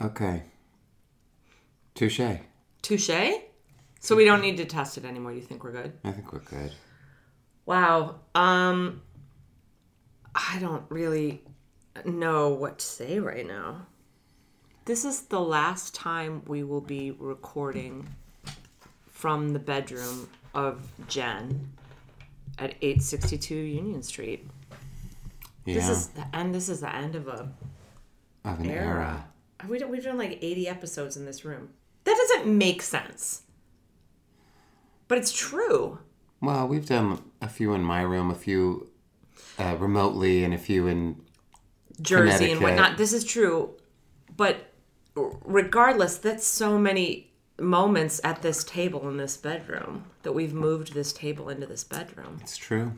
Okay. Touche. Touche. So we don't need to test it anymore. You think we're good? I think we're good. Wow. Um I don't really know what to say right now. This is the last time we will be recording from the bedroom of Jen at 862 Union Street. Yeah. This is the end this is the end of a of an era. era. We don't, we've done like 80 episodes in this room. That doesn't make sense. But it's true. Well, we've done a few in my room, a few uh, remotely, and a few in. Jersey and whatnot. This is true. But regardless, that's so many moments at this table in this bedroom that we've moved this table into this bedroom. It's true.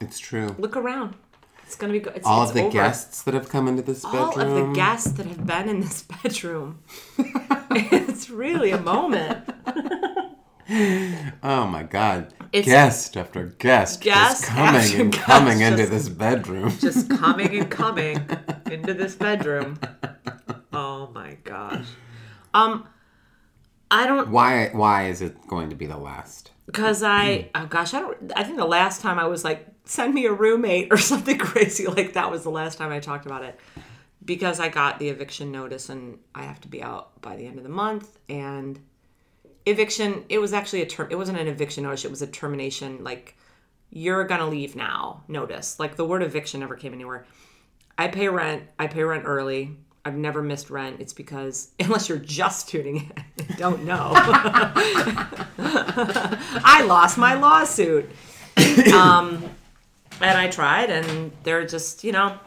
It's true. Look around. It's going to be good. It's, All it's of the over. guests that have come into this All bedroom. All of the guests that have been in this bedroom. it's really a moment. Oh my God! It's- guest after guest, Guest just coming after and guest, coming into just- this bedroom. just coming and coming into this bedroom. Oh my gosh. Um I don't Why? Why is it going to be the last? Because I oh gosh, I don't I think the last time I was like send me a roommate or something crazy like that was the last time I talked about it. Because I got the eviction notice and I have to be out by the end of the month and eviction it was actually a term it wasn't an eviction notice it was a termination like you're gonna leave now notice. Like the word eviction never came anywhere. I pay rent i pay rent early i've never missed rent. It's because unless you're just tuning in don't know. I lost my lawsuit. Um, and i tried and they're just you know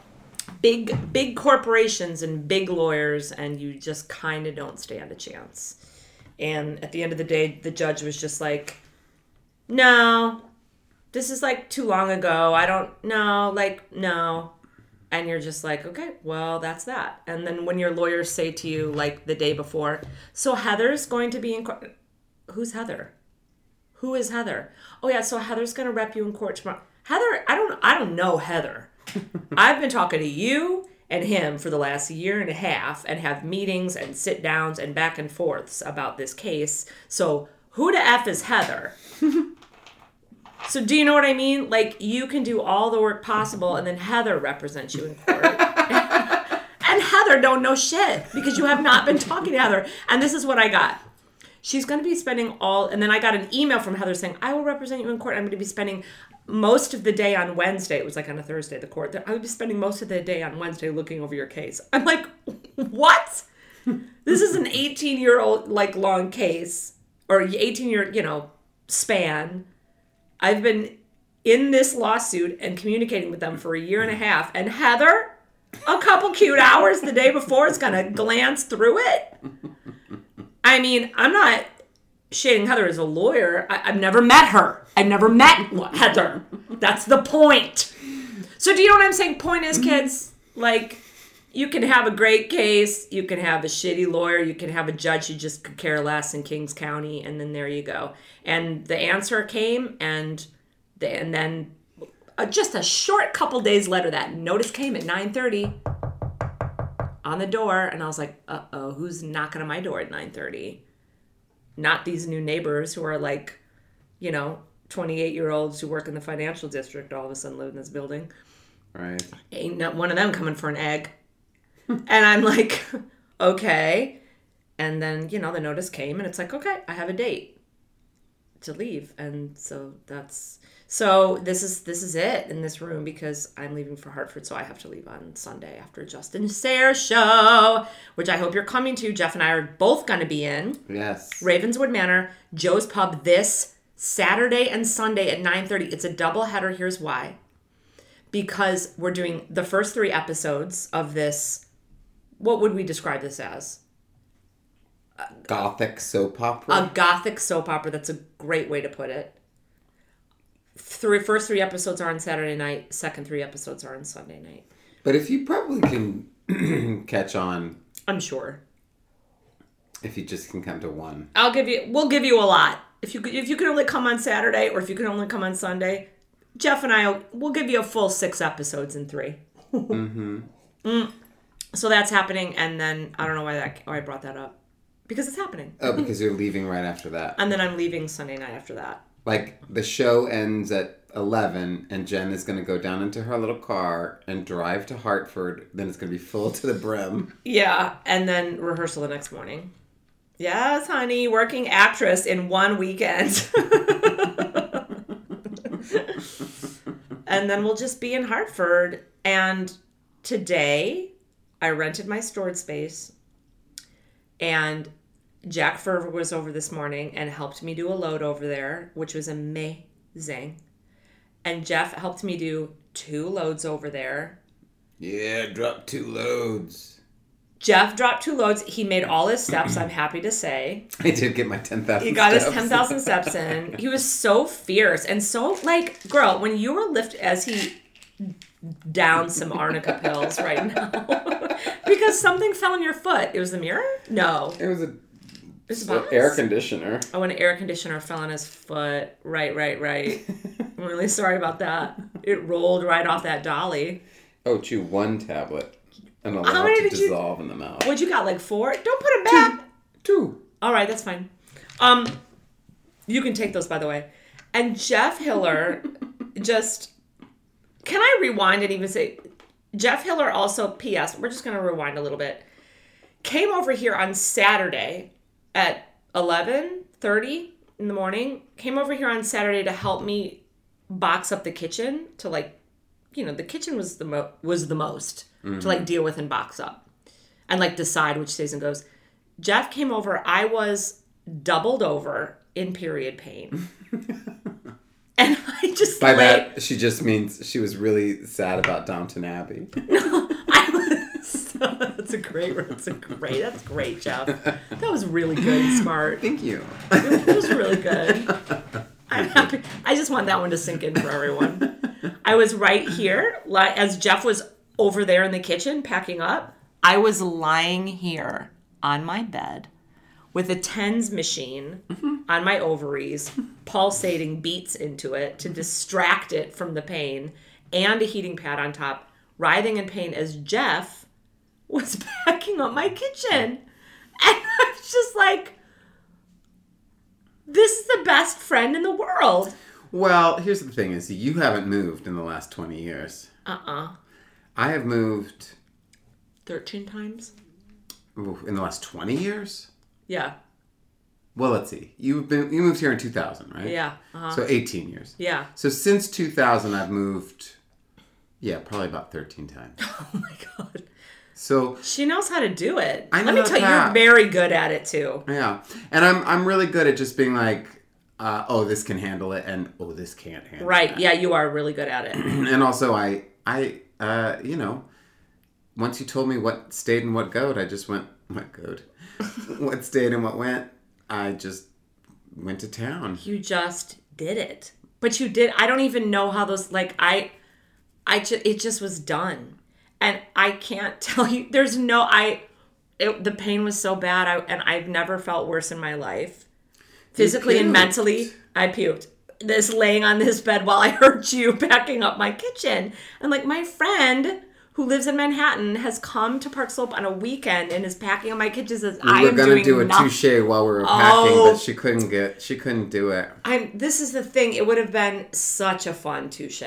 big big corporations and big lawyers and you just kind of don't stand a chance. And at the end of the day, the judge was just like, no, this is like too long ago. I don't know, like, no. And you're just like, okay, well, that's that. And then when your lawyers say to you, like the day before, so Heather's going to be in court. Who's Heather? Who is Heather? Oh yeah, so Heather's gonna rep you in court tomorrow. Heather, I don't, I don't know Heather. I've been talking to you and him for the last year and a half and have meetings and sit downs and back and forths about this case. So who the F is Heather? so do you know what I mean? Like you can do all the work possible and then Heather represents you in court. and Heather don't know shit because you have not been talking to Heather. And this is what I got. She's going to be spending all, and then I got an email from Heather saying, I will represent you in court. I'm going to be spending most of the day on Wednesday. It was like on a Thursday, the court. I would be spending most of the day on Wednesday looking over your case. I'm like, what? this is an 18 year old, like, long case, or 18 year, you know, span. I've been in this lawsuit and communicating with them for a year and a half. And Heather, a couple cute hours the day before, is going to glance through it. I mean, I'm not shading Heather as a lawyer. I, I've never met her. I've never met Heather. That's the point. So, do you know what I'm saying? Point is, kids, like, you can have a great case, you can have a shitty lawyer, you can have a judge who just could care less in Kings County, and then there you go. And the answer came, and the, and then uh, just a short couple days later, that notice came at 9:30 on the door, and I was like, "Uh oh, who's knocking on my door at 9:30?" Not these new neighbors who are like, you know, 28 year olds who work in the financial district all of a sudden live in this building Right. ain't not one of them coming for an egg. And I'm like, okay. And then, you know, the notice came and it's like, okay, I have a date to leave. And so that's so this is this is it in this room because I'm leaving for Hartford, so I have to leave on Sunday after Justin Sayre show, which I hope you're coming to. Jeff and I are both gonna be in. Yes. Ravenswood Manor, Joe's Pub this Saturday and Sunday at 9:30. It's a double header. Here's why. Because we're doing the first 3 episodes of this what would we describe this as? Gothic soap opera. A gothic soap opera. That's a great way to put it. Three first 3 episodes are on Saturday night, second 3 episodes are on Sunday night. but if you probably can catch on I'm sure. if you just can come to one. I'll give you. We'll give you a lot. If you if you can only come on Saturday, or if you can only come on Sunday, Jeff and I will we'll give you a full six episodes in 3 mm-hmm. So that's happening, and then I don't know why that why I brought that up because it's happening, Oh, because you're leaving right after that. and then I'm leaving Sunday night after that. Like the show ends at eleven, and Jen is gonna go down into her little car and drive to Hartford. Then it's gonna be full to the brim. Yeah, and then rehearsal the next morning. Yes, honey, working actress in one weekend. and then we'll just be in Hartford. And today, I rented my storage space, and Jack Ferver was over this morning and helped me do a load over there, which was amazing. And Jeff helped me do two loads over there. Yeah, drop two loads. Jeff dropped two loads. He made all his steps, I'm happy to say. I did get my ten thousand. He got his 10,000 steps in. He was so fierce and so, like, girl, when you were lift as he downed some arnica pills right now because something fell in your foot. It was the mirror? No. It was a It was an air conditioner. Oh, an air conditioner fell on his foot. Right, right, right. I'm really sorry about that. It rolled right off that dolly. Oh, chew one tablet and allow it to did you- dissolve in the mouth. What you got, like four? Don't put it back. Two. All right, that's fine. Um, you can take those, by the way. And Jeff Hiller just can I rewind and even say Jeff Hiller also P.S. We're just gonna rewind a little bit. Came over here on Saturday at eleven thirty in the morning. Came over here on Saturday to help me box up the kitchen to like, you know, the kitchen was the mo- was the most to like mm-hmm. deal with and box up and like decide which stays and goes. Jeff came over. I was doubled over in period pain. and I just By lay- that, she just means she was really sad about Downton Abbey. I was, that's a great, that's a great, that's great, Jeff. That was really good and smart. Thank you. It was really good. I'm happy. I just want that one to sink in for everyone. I was right here, as Jeff was over there in the kitchen packing up. I was lying here on my bed with a tens machine on my ovaries, pulsating beats into it to distract it from the pain, and a heating pad on top, writhing in pain as Jeff was packing up my kitchen. And I was just like, this is the best friend in the world. Well, here's the thing: is you haven't moved in the last twenty years. Uh-uh. I have moved 13 times? ooh, in the last twenty years. Yeah. Well, let's see. You've been you moved here in two thousand, right? Yeah. Uh-huh. So eighteen years. yeah. So since two thousand, I've moved. Yeah, probably about thirteen times. Oh my god. So She knows how to do it. I Let me tell you, you're very good at it too. yeah, and I'm I'm really good at just being like, uh, oh, this can handle it, and oh, this can't handle it. Right. Yeah, you are really good at it. and also I I uh you know once you told me what stayed and what goed I just went what goed what stayed and what went I just went to town You just did it. But you did. I don't even know how those like I I just it just was done. And I can't tell you there's no I it, the pain was so bad I, and I've never felt worse in my life. Physically and mentally, I puked. This laying on this bed while I heard you packing up my kitchen. And like my friend who lives in Manhattan has come to Park Slope on a weekend and is packing up my kitchen says I we were am gonna doing do a nothing. touche while we were packing Oh. but she oh. couldn't get she couldn't do it I'm this is the thing. It would have been such a fun touche,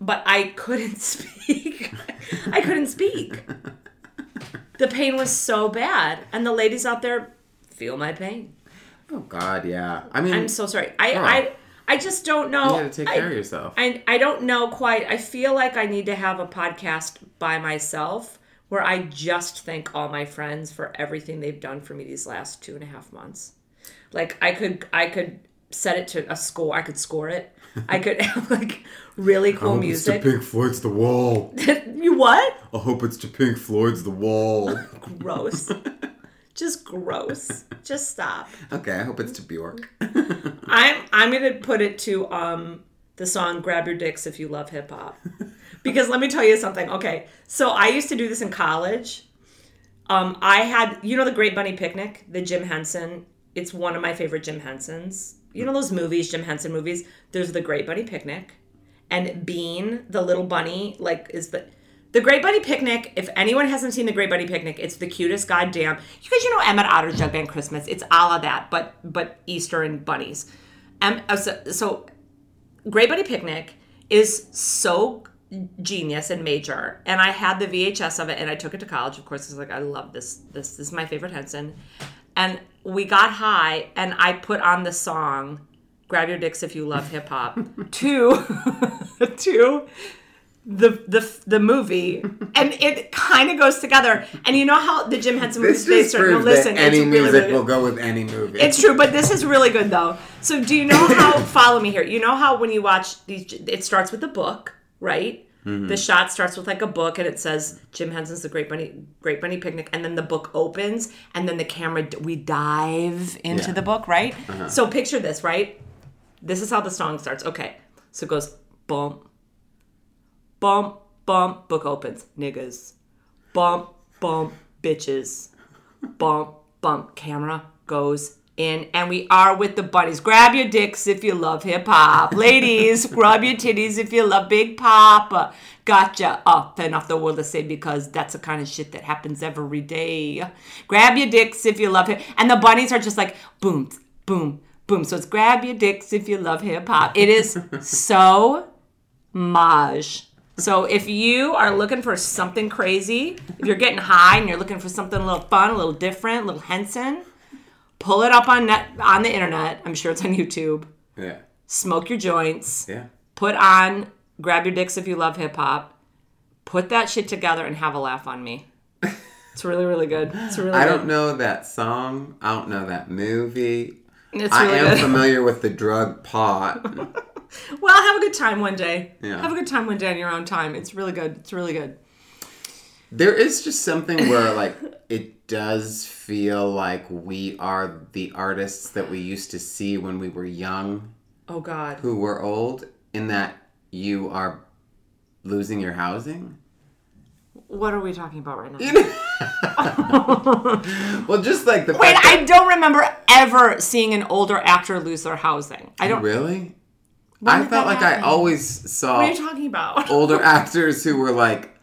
but I couldn't speak. I couldn't speak. The pain was so bad, and the ladies out there feel my pain. oh god yeah I mean I'm so sorry. I Oh. I I just don't know. you gotta take I, care of yourself I I don't know quite. I feel like I need to have a podcast by myself where I just thank all my friends for everything they've done for me these last two and a half months. Like I could I could set it to a score. I could score it. I could have like really cool music. To Pink Floyd's The Wall you what? I hope it's to Pink Floyd's The Wall Gross. Just gross. Just stop. okay I hope it's to Bjork I'm I'm gonna put it to um the song "Grab Your Dicks If You Love Hip Hop," because let me tell you something. Okay, so I used to do this in college. Um, I had you know the Great Bunny Picnic, the Jim Henson. It's one of my favorite Jim Hensons. You know those movies, Jim Henson movies. There's the Great Bunny Picnic, and Bean, the little bunny, like is the The Great Bunny Picnic, if anyone hasn't seen The Great Bunny Picnic, it's the cutest goddamn. You guys, you know Emmett Otter's Jug Band Christmas. It's a la that, but but Easter and bunnies. Um, so, so Great Bunny Picnic is so genius and major. And I had the VHS of it and I took it to college. Of course, I was like, I love this. This, this is my favorite Henson. And we got high and I put on the song Grab Your Dicks If You Love Hip Hop to to the the the movie and it kind of goes together and you know how the Jim Henson movies based are no listen any it's music really will go with any movie. it's true, but this is really good though. So do you know how? follow me here. You know how when you watch these, it starts with a book, right? Mm-hmm. The shot starts with like a book, and it says Jim Henson's The Great Bunny Great Bunny Picnic, and then the book opens, and then the camera we dive into Yeah. the book, right? Uh-huh. So picture this, right? This is how the song starts. Okay, so it goes bump, bump, bump. Book opens, niggas, bump, bump, bitches bump, bump. Camera goes in, and we are with the bunnies. Grab your dicks if you love hip hop. Ladies, grab your titties if you love Big Papa. Gotcha up and off the world to say because that's the kind of shit that happens every day. Grab your dicks if you love hip And the bunnies are just like boom, boom, boom. So it's grab your dicks if you love hip hop. It is so Maj. So if you are looking for something crazy, if you're getting high and you're looking for something a little fun, a little different, a little Henson, pull it up on net on the internet. I'm sure it's on YouTube. yeah. Smoke your joints. Yeah. Put on grab your dicks if you love hip hop. Put that shit together and have a laugh on me. It's really really good. It's really I good. don't know that song. I don't know that movie. It's I am good. familiar with the drug pot. Well, have a good time one day. Yeah. Have a good time one day on your own time. It's really good. It's really good. There is just something where like it does feel like we are the artists that we used to see when we were young Oh God. who were old in that you are losing your housing. What are we talking about right now? Well, just like the Wait, I don't remember ever seeing an older actor lose their housing. I oh, don't. really. When I felt like I always saw What are you talking about? older actors who were like,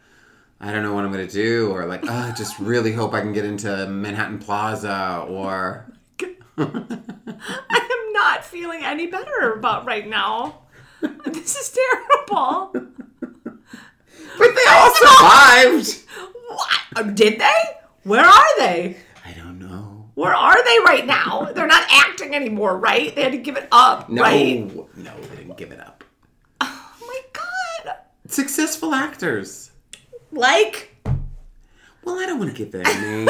I don't know what I'm gonna do, or like, oh, I just really hope I can get into Manhattan Plaza, or I am not feeling any better about right now. This is terrible. but they all survived. What? Uh, Did they? Where are they? I don't know. Where are they right now? They're not acting anymore, right? They had to give it up, No, right? no, give it up. Oh my god. Successful actors. Like, Well, I don't want to give their name.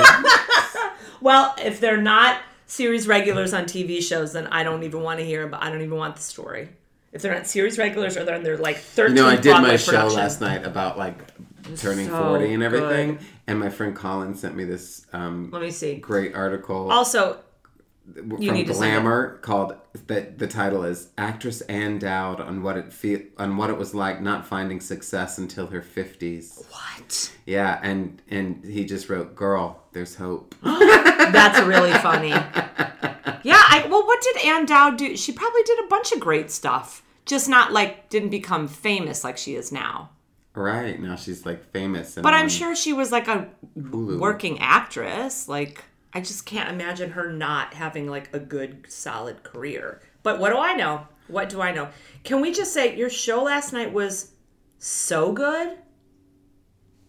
well, if they're not series regulars on TV shows, then I don't even want to hear about. I don't even want the story. If they're not series regulars or they're in their like 13 You know, I did my show production. last night about like turning so 40 and everything, good. and my friend Colin sent me this um, Let me see. great article Also, from need to. Glamour called that the title is "Actress Ann Dowd on what it feel on what it was like not finding success until her 50s." what? Yeah, and and he just wrote, "Girl, there's hope." That's really funny. Yeah, I well, what did Ann Dowd do? She probably did a bunch of great stuff, just not like didn't become famous like she is now. right now, she's like famous. And But I'm sure she was like a Hulu. working actress. Like I just can't imagine her not having like a good solid career. But what do I know? What do I know? Can we just say your show last night was so good?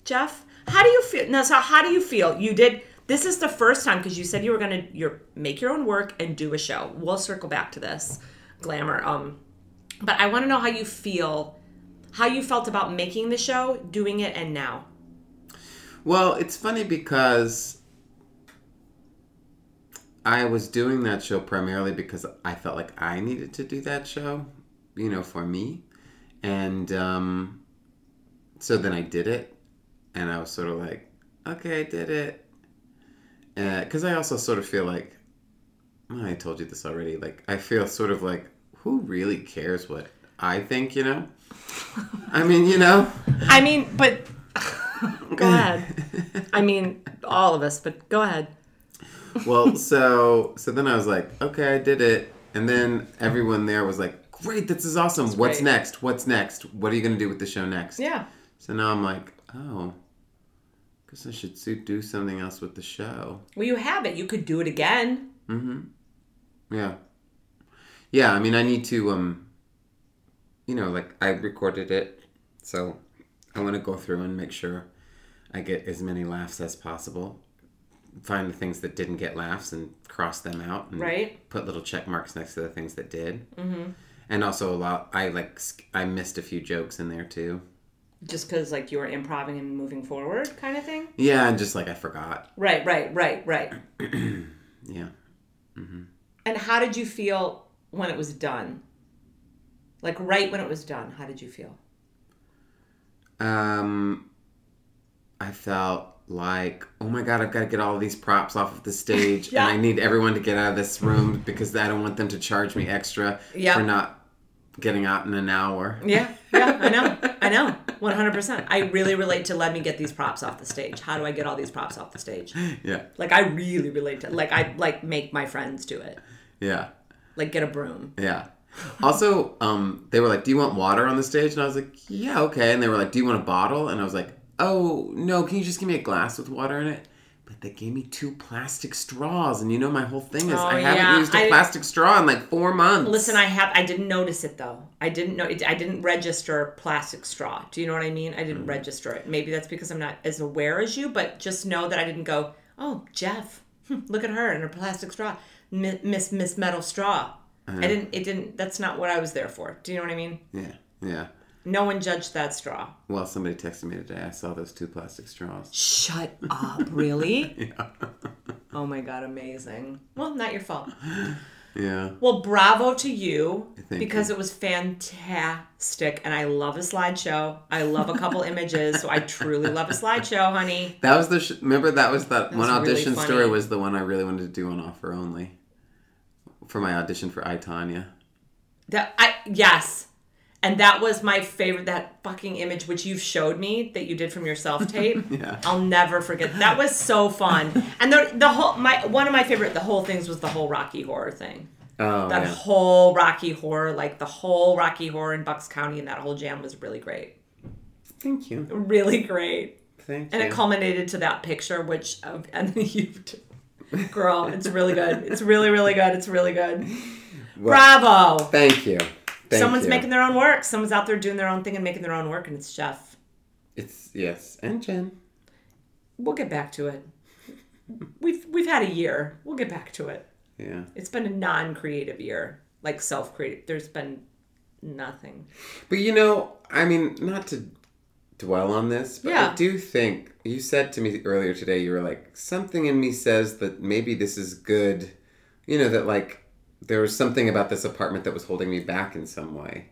Jeff, how do you feel? No, so how do you feel? You did this is the first time because you said you were gonna your make your own work and do a show. We'll circle back to this, glamour. Um, but I want to know how you feel, how you felt about making the show, doing it, and now. Well, it's funny because I was doing that show primarily because I felt like I needed to do that show, you know, for me. And um, so then I did it, and I was sort of like, okay, I did it. Because I also sort of feel like, well, I told you this already, like, I feel sort of like, who really cares what I think, you know? I mean, you know? I mean, but go ahead. I mean, all of us, but go ahead. Well, so so then I was like, okay, I did it, and then everyone there was like, great, this is awesome. What's great. next? What's next? What are you gonna do with the show next? Yeah. So now I'm like, oh, guess I should so- do something else with the show. Well, you have it. You could do it again. Mm-hmm. Yeah. Yeah, I mean, I need to, um, you know, like, I recorded it, so I want to go through and make sure I get as many laughs as possible. Find the things that didn't get laughs and cross them out. And Right. Put little check marks next to the things that did. Mm-hmm. And also a lot, I like, I missed a few jokes in there too. Just because, like, you were improving and moving forward, kind of thing. Yeah, and just like I forgot. Right, right, right, right. Yeah. And how did you feel when it was done? Like right when it was done, how did you feel? Um, I felt like, oh my god, I've got to get all of these props off of the stage, Yeah. and I need everyone to get out of this room because I don't want them to charge me extra Yeah. for not getting out in an hour. Yeah, yeah, I know, I know, one hundred percent. I really relate to let me get these props off the stage. How do I get all these props off the stage? Yeah, Like I really relate to. Like I like make my friends do it. yeah, Like get a broom. yeah. Also, um, they were like, "Do you want water on the stage?" And I was like, "Yeah, okay." And they were like, "Do you want a bottle?" And I was like, "Oh no, can you just give me a glass with water in it?" But they gave me two plastic straws, and you know my whole thing is Oh, I haven't yeah, used a I- plastic straw in like four months. Listen, I have. I didn't notice it though. I didn't know. I didn't register plastic straw. Do you know what I mean? I didn't register it. Maybe that's because I'm not as aware as you. But just know that I didn't go. Oh, Jeff, hmm, look at her and her plastic straw, Mi- Miss Miss Metal Straw. I didn't. It didn't. That's not what I was there for. Do you know what I mean? Yeah, yeah. No one judged that straw. Well, somebody texted me today. I saw those two plastic straws. Shut up! Really? Yeah. oh my god! Amazing. Well, not your fault. Yeah. Well, bravo to you Thank because you. it was fantastic, and I love a slideshow. I love a couple images, so I truly love a slideshow, honey. That was the. Sh- remember that was that one was audition funny. story was the one I really wanted to do on offer only. For my audition for I Tonya. That I yes, and that was my favorite. That fucking image which you've showed me that you did from your self tape. Yeah. I'll never forget. That was so fun, and the the whole my one of my favorite the whole things was the whole Rocky Horror thing. Oh That yeah. whole Rocky Horror, like the whole Rocky Horror in Bucks County, and that whole jam was really great. Thank you. Really great. Thank you. and you. it culminated to that picture which and you girl it's really good it's really really good it's really good Well, bravo Thank you. Thank someone's you. making their own work someone's out there doing their own thing and making their own work and it's jeff It's yes, and Jen. we'll get back to it we've we've had a year we'll get back to it Yeah. it's been a non-creative year like self-creative there's been nothing But you know, I mean, not to dwell on this, but Yeah. I do think you said to me earlier today, you were like, something in me says that maybe this is good. You know, that like there was something about this apartment that was holding me back in some way.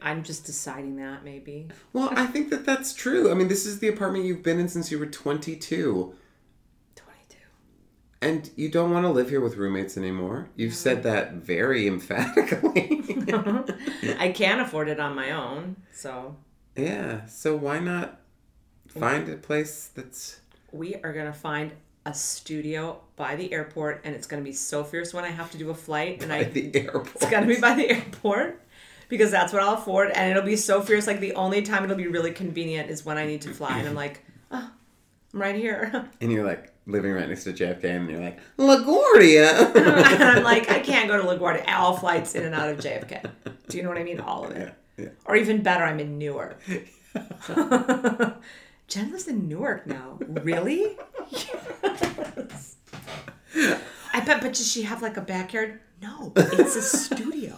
i'm just deciding that maybe Well, I think that that's true. I mean, this is the apartment you've been in since you were 22. 22 And you don't want to live here with roommates anymore. You've said that very emphatically. i can't afford it on my own so yeah, so why not find a place that's. we are gonna find a studio by the airport, and it's gonna be so fierce when I have to do a flight, and I the airport. it's gonna be by the airport because that's what I'll afford, and it'll be so fierce. Like the only time it'll be really convenient is when I need to fly, and I'm like, oh, I'm right here, And you're like living right next to JFK, and you're like, LaGuardia! and I'm like, I can't go to LaGuardia. All flights in and out of JFK. Do you know what I mean? All of it. yeah. Or even better, I'm in Newark. Jen lives in Newark now. Really? Yes. I bet, but does she have like a backyard? No, it's a studio.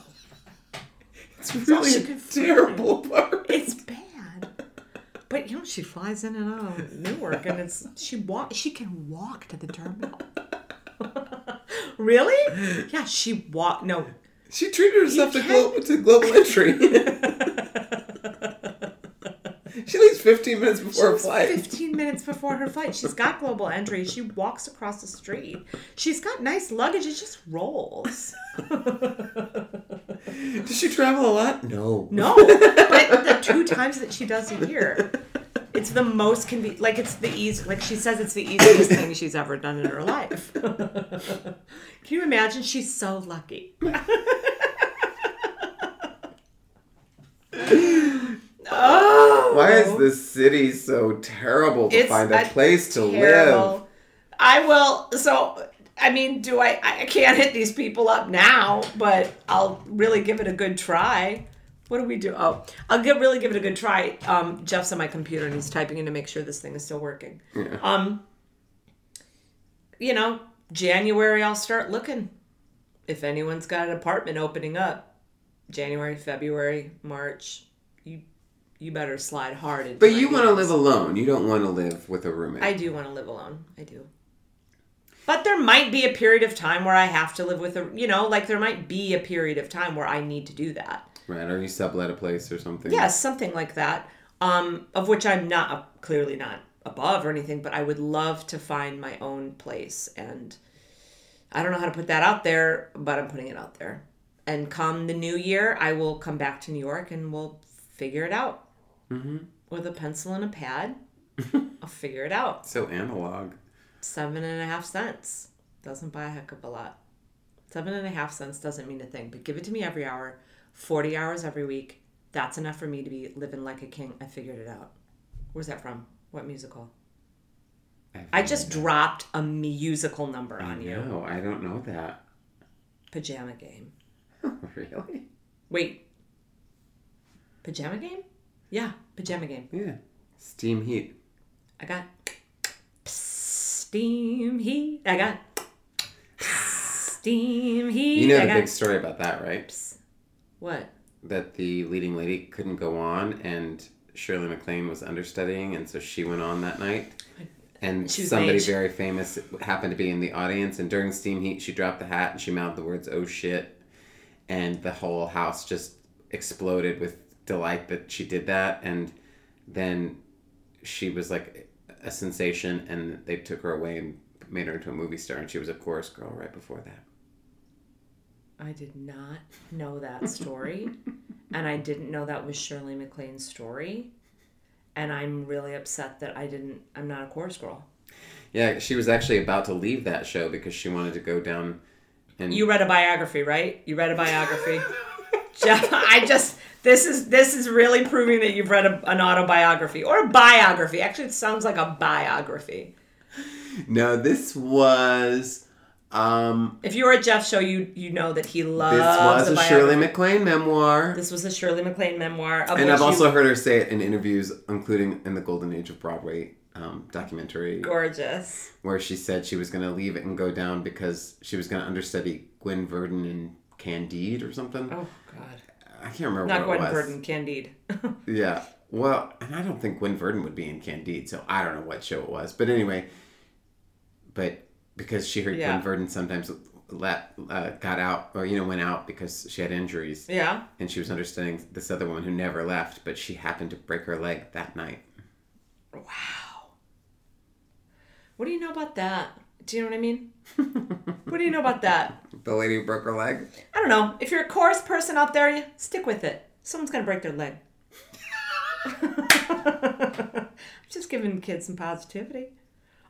It's really a terrible apartment. It's bad. But you know, she flies in and out of Newark, and it's she walk. She can walk to the terminal. really? Yeah, she walk. No, She treated herself to, You glo- to global entry. she leaves 15 minutes before her flight. 15 minutes before her flight. She's got global entry. She walks across the street. She's got nice luggage. It just rolls. Does she travel a lot? No. No, but the two times that she does a year, it's the most convenient. Like it's the easy. Like she says, it's the easiest thing she's ever done in her life. Can you imagine? She's so lucky. oh Why is this city so terrible to It's find a a place to live? I will. So, I mean, do I? I can't hit these people up now, but I'll really give it a good try. What do we do? Oh, I'll give really give it a good try. Um, Jeff's on my computer and he's typing in to make sure this thing is still working. Yeah. Um, you know, January I'll start looking. If anyone's got an apartment opening up, January, February, March, you you better slide hard. Into But you want to live alone. You don't want to live with a roommate. I do want to live alone. I do. But there might be a period of time where I have to live with a, you know, like there might be a period of time where I need to do that. right? Or you sublet a place or something. Yes, something like that. Um, of which I'm not uh, clearly not above or anything, but I would love to find my own place, and I don't know how to put that out there, but I'm putting it out there. And come the new year, I will come back to New York and we'll figure it out hmm with a pencil and a pad. I'll figure it out. So analog. seven and a half cents doesn't buy a heck of a lot. Seven and a half cents doesn't mean a thing, but give it to me every hour, 40 hours every week. That's enough for me to be living like a king. I figured it out. Where's that from? What musical? have I just dropped a musical number I on you. know. I don't know that. Pajama game. really? Wait. Pajama game? Yeah, pajama game. Yeah. Steam heat. I got steam heat. I got steam heat. You know the big story about that, right? what? That the leading lady couldn't go on, and Shirley MacLaine was understudying, and so she went on that night. And somebody mage. very famous happened to be in the audience, and during steam heat, she dropped the hat and she mouthed the words "Oh shit," and the whole house just exploded with delight that she did that. And then she was like a sensation, and they took her away and made her into a movie star, and she was a chorus girl right before that. I did not know that story. and I didn't know that was Shirley MacLaine's story. And I'm really upset that I didn't, I'm not a chorus girl. Yeah, she was actually about to leave that show because she wanted to go down and You read a biography, right? You read a biography. Jeff, I just, this is, this is really proving that you've read a, an autobiography or a biography. Actually, it sounds like a biography. No, this was um If you were at Jeff's show, you you know that he loves this was a biography. Shirley MacLaine memoir. This was a Shirley MacLaine memoir. Of and I've you- also heard her say it in interviews, including in the Golden Age of Broadway um, documentary, gorgeous. where she said she was going to leave it and go down because she was going to understudy Gwen Verdon in Candide or something. Oh God. I can't remember Not what Gwen it was. Not Gwen Verdon, Candide. Yeah. Well, and I don't think Gwen Verdon would be in Candide, so I don't know what show it was. But anyway, but because she heard Yeah. Gwen Verdon sometimes let uh, got out or you know went out because she had injuries, yeah. and she was understanding this other woman who never left, but she happened to break her leg that night. Wow. What do you know about that? Do you know what I mean? what do you know about that? The lady who broke her leg. I don't know. If you're a chorus person out there, you stick with it. Someone's gonna break their leg. I'm just giving kids some positivity.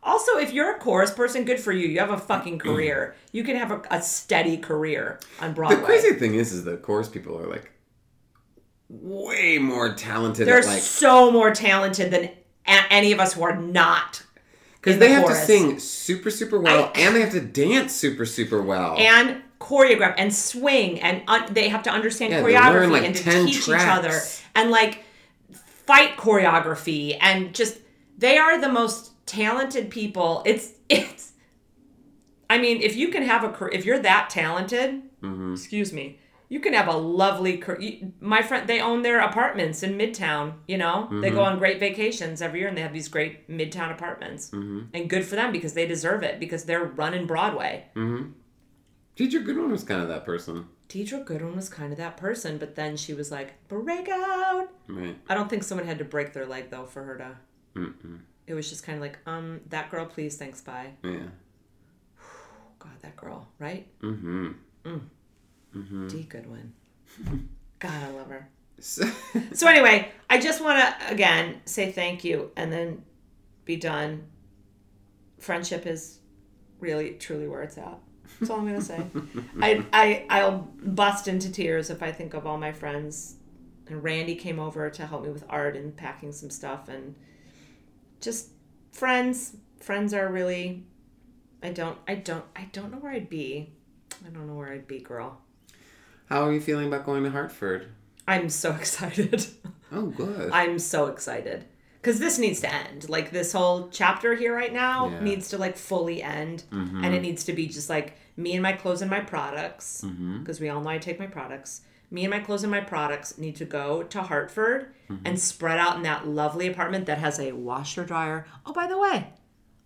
Also, if you're a chorus person, good for you. You have a fucking career. You can have a, a steady career on Broadway. The crazy thing is, is that chorus people are like way more talented. They're at like so more talented than a- any of us who are not. Because they the have to sing super super well I- and they have to dance super super well. and choreograph and swing and un- they have to understand Yeah, choreography learn, like, and to 10 teach each other and like fight choreography and just they are the most talented people it's it's i mean if you can have a if you're that talented Mhm. excuse me you can have a lovely my friend they own their apartments in midtown you know they Mm-hmm. go on great vacations every year and they have these great midtown apartments Mhm. and good for them because they deserve it because they're running broadway Mm-hmm. Deidre Goodwin was kind of that person. Deidre Goodwin was kind of that person, but then she was like, break out. Right. I don't think someone had to break their leg though for her to. Mm-mm. It was just kind of like, um, that girl, please, thanks, bye. Yeah. God, that girl, right? Mm-hmm. Mm-hmm. Dee Goodwin. God, I love her. So, So anyway, I just want to again say thank you and then be done. Friendship is really, truly where it's at. That's all I'm gonna say. I, I, I'll bust into tears if I think of all my friends and Randy came over to help me with art and packing some stuff and just friends. Friends are really I don't I don't I don't know where I'd be. I don't know where I'd be, girl. How are you feeling about going to Hartford? I'm so excited. Oh, good. I'm so excited because this needs to end. Like this whole chapter here right now Yeah. needs to like fully end, mm-hmm. and it needs to be just like me and my clothes and my products mm-hmm. because we all know I take my products. Me and my clothes and my products need to go to Hartford mm-hmm. and spread out in that lovely apartment that has a washer dryer. Oh, by the way,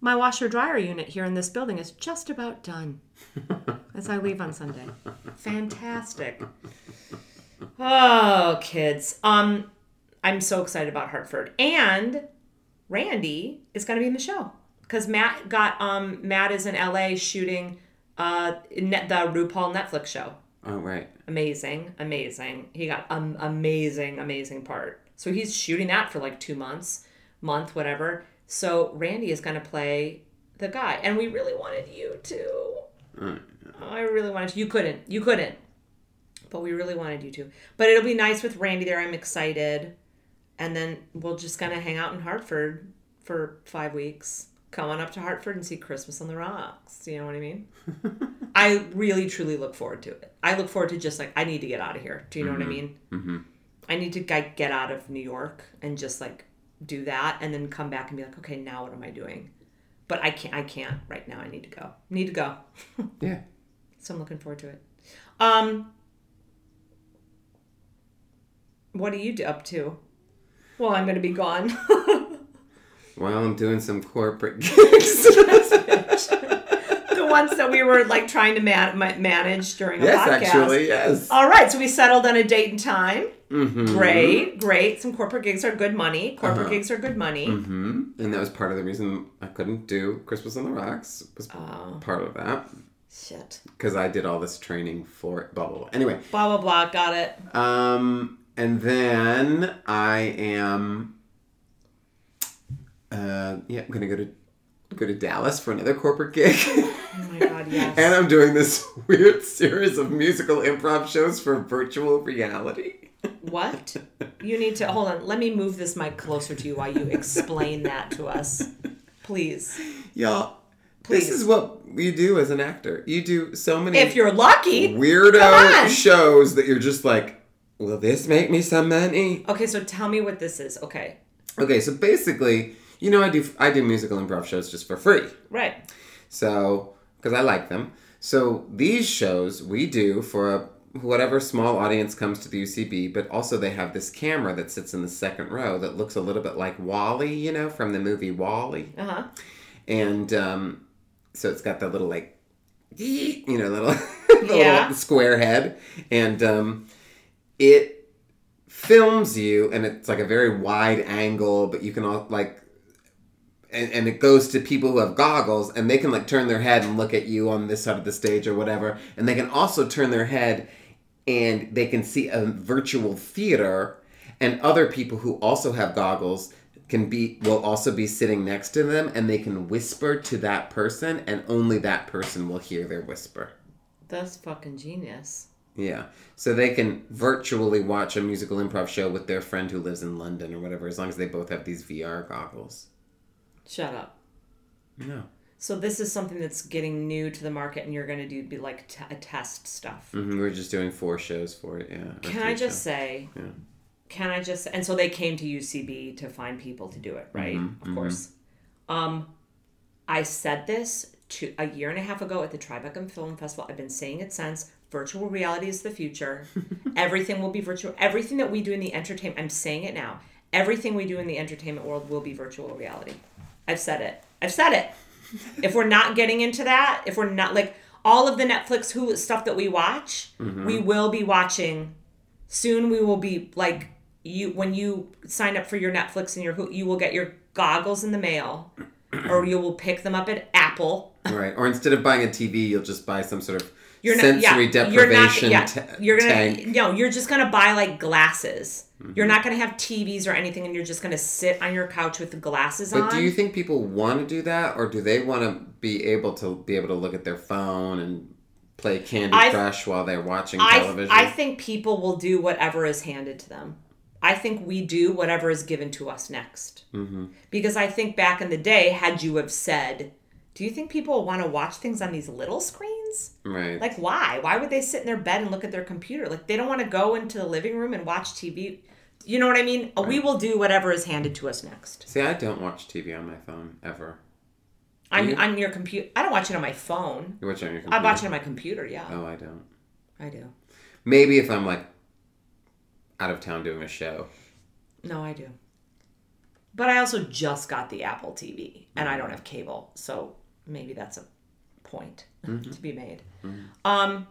my washer dryer unit here in this building is just about done as I leave on Sunday. Fantastic. Oh, kids. Um, I'm so excited about Hartford. And Randy is going to be in the show because Matt got um Matt is in LA shooting uh net, the RuPaul Netflix show. oh, right. Amazing, amazing. He got an amazing, amazing part. So he's shooting that for like two months, month, whatever. So Randy is going to play the guy, and we really wanted you to. Mm. I really wanted you. You couldn't. You couldn't. But we really wanted you to. But it'll be nice with Randy there. I'm excited. And then we'll just kind of hang out in Hartford for five weeks. Come on up to Hartford and see Christmas on the Rocks. You know what I mean? I really, truly look forward to it. I look forward to just like, I need to get out of here. Do you know what I mean? Mm-hmm. I need to get out of New York and just like do that and then come back and be like, okay, now what am I doing? But I can't, I can't right now. I need to go. Need to go. Yeah. So I'm looking forward to it. Um, what are you up to? Well, I'm going to be gone. Well, I'm doing some corporate gigs. The ones that we were like trying to man- manage during a yes, podcast. actually, yes. All right, so we settled on a date and time. Mm-hmm. Great, great. Some corporate gigs are good money. Corporate Uh-huh. gigs are good money. hmm And that was part of the reason I couldn't do Christmas on the Rocks. Was Oh. part of that Shit. because I did all this training for it. Blah blah blah. Anyway, Blah blah blah. Got it. um, and then I am, uh, yeah, I'm gonna go to go to Dallas for another corporate gig. Oh my god, yes. And I'm doing this weird series of musical improv shows for virtual reality. What? You need to hold on. Let me move this mic closer to you while you explain that to us, please. Y'all, Please. this is what you do as an actor. You do so many If you're lucky. weirdo shows that you're just like, will this make me some money? Okay, so tell me what this is. Okay. Okay, so basically, you know, I do I do musical improv shows just for free. Right. So, because I like them. So these shows we do for a, whatever small audience comes to the UCB, but also they have this camera that sits in the second row that looks a little bit like WALL-E, you know, from the movie WALL-E. Uh huh. And um, so it's got the little like, you know, little, the Yeah. little square head, and um, it films you, and it's like a very wide angle, but you can all like. And, and it goes to people who have goggles and they can like turn their head and look at you on this side of the stage or whatever and they can also turn their head and they can see a virtual theater and other people who also have goggles can be will also be sitting next to them and they can whisper to that person and only that person will hear their whisper. That's fucking genius. yeah. So they can virtually watch a musical improv show with their friend who lives in london or whatever as long as they both have these vr goggles Shut up. no So this is something that's getting new to the market, and you're going to do be like t- a test stuff. hmm we're just doing four shows for it yeah Can I just shows. say? Yeah. Can I just? And so they came to UCB to find people to do it, right? Mm-hmm, of course. Um, I said this to a year and a half ago at the Tribeca Film Festival. I've been saying it since. Virtual reality is the future. Everything will be virtual. Everything that we do in the entertainment. I'm saying it now. Everything we do in the entertainment world will be virtual reality. I've said it. I've said it. if we're not getting into that, if we're not like all of the Netflix Hulu stuff that we watch, we mm-hmm. will be watching soon we will be like you when you sign up for your Netflix and your you will get your goggles in the mail or you will pick them up at Apple. right or instead of buying a tv you'll just buy some sort of You're not sensory yeah, you're not, deprivation yeah, ta- you're gonna tank. no, you're just gonna buy like glasses. Mm-hmm. You're not gonna have TVs or anything, and you're just gonna sit on your couch with the glasses on. But do you think people want to do that, or do they want to be able to be able to look at their phone and play Candy I- Crush while they're watching I, television? I think people will do whatever is handed to them. I think we do whatever is given to us next. Mm-hmm. Because I think back in the day, had you have said, "Do you think people want to watch things on these little screens?" Right. Like, why? Why would they sit in their bed and look at their computer? Like, they don't want to go into the living room and watch TV. You know what I mean? Uh, we will do whatever is handed to us next. See, I don't watch TV on my phone ever. On, You? on your computer. I don't watch it on my phone. You watch it on your computer? I watch it on my computer, yeah. Oh, I don't. I do. Maybe if I'm like out of town doing a show. No, I do. But I also just got the Apple TV and I don't mm-hmm. have cable, so maybe that's a point mm-hmm. to be made. Mm-hmm. Um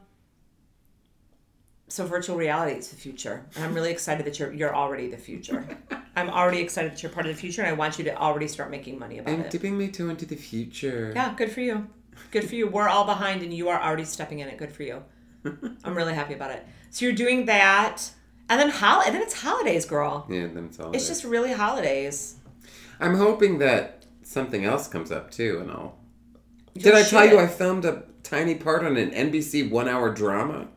so virtual reality is the future. And I'm really excited that you're you're already the future. I'm already excited that you're part of the future and I want you to already start making money about it. I'm it. dipping my toe into the future. Yeah, good for you. Good for you. We're all behind and you are already stepping in it. Good for you. I'm really happy about it. So you're doing that. And then hol- and then it's holidays, girl. Yeah, then it's all. It's just really holidays. I'm hoping that something else comes up too, and I'll. You'll Did I tell you. I filmed a tiny part on an NBC one-hour drama?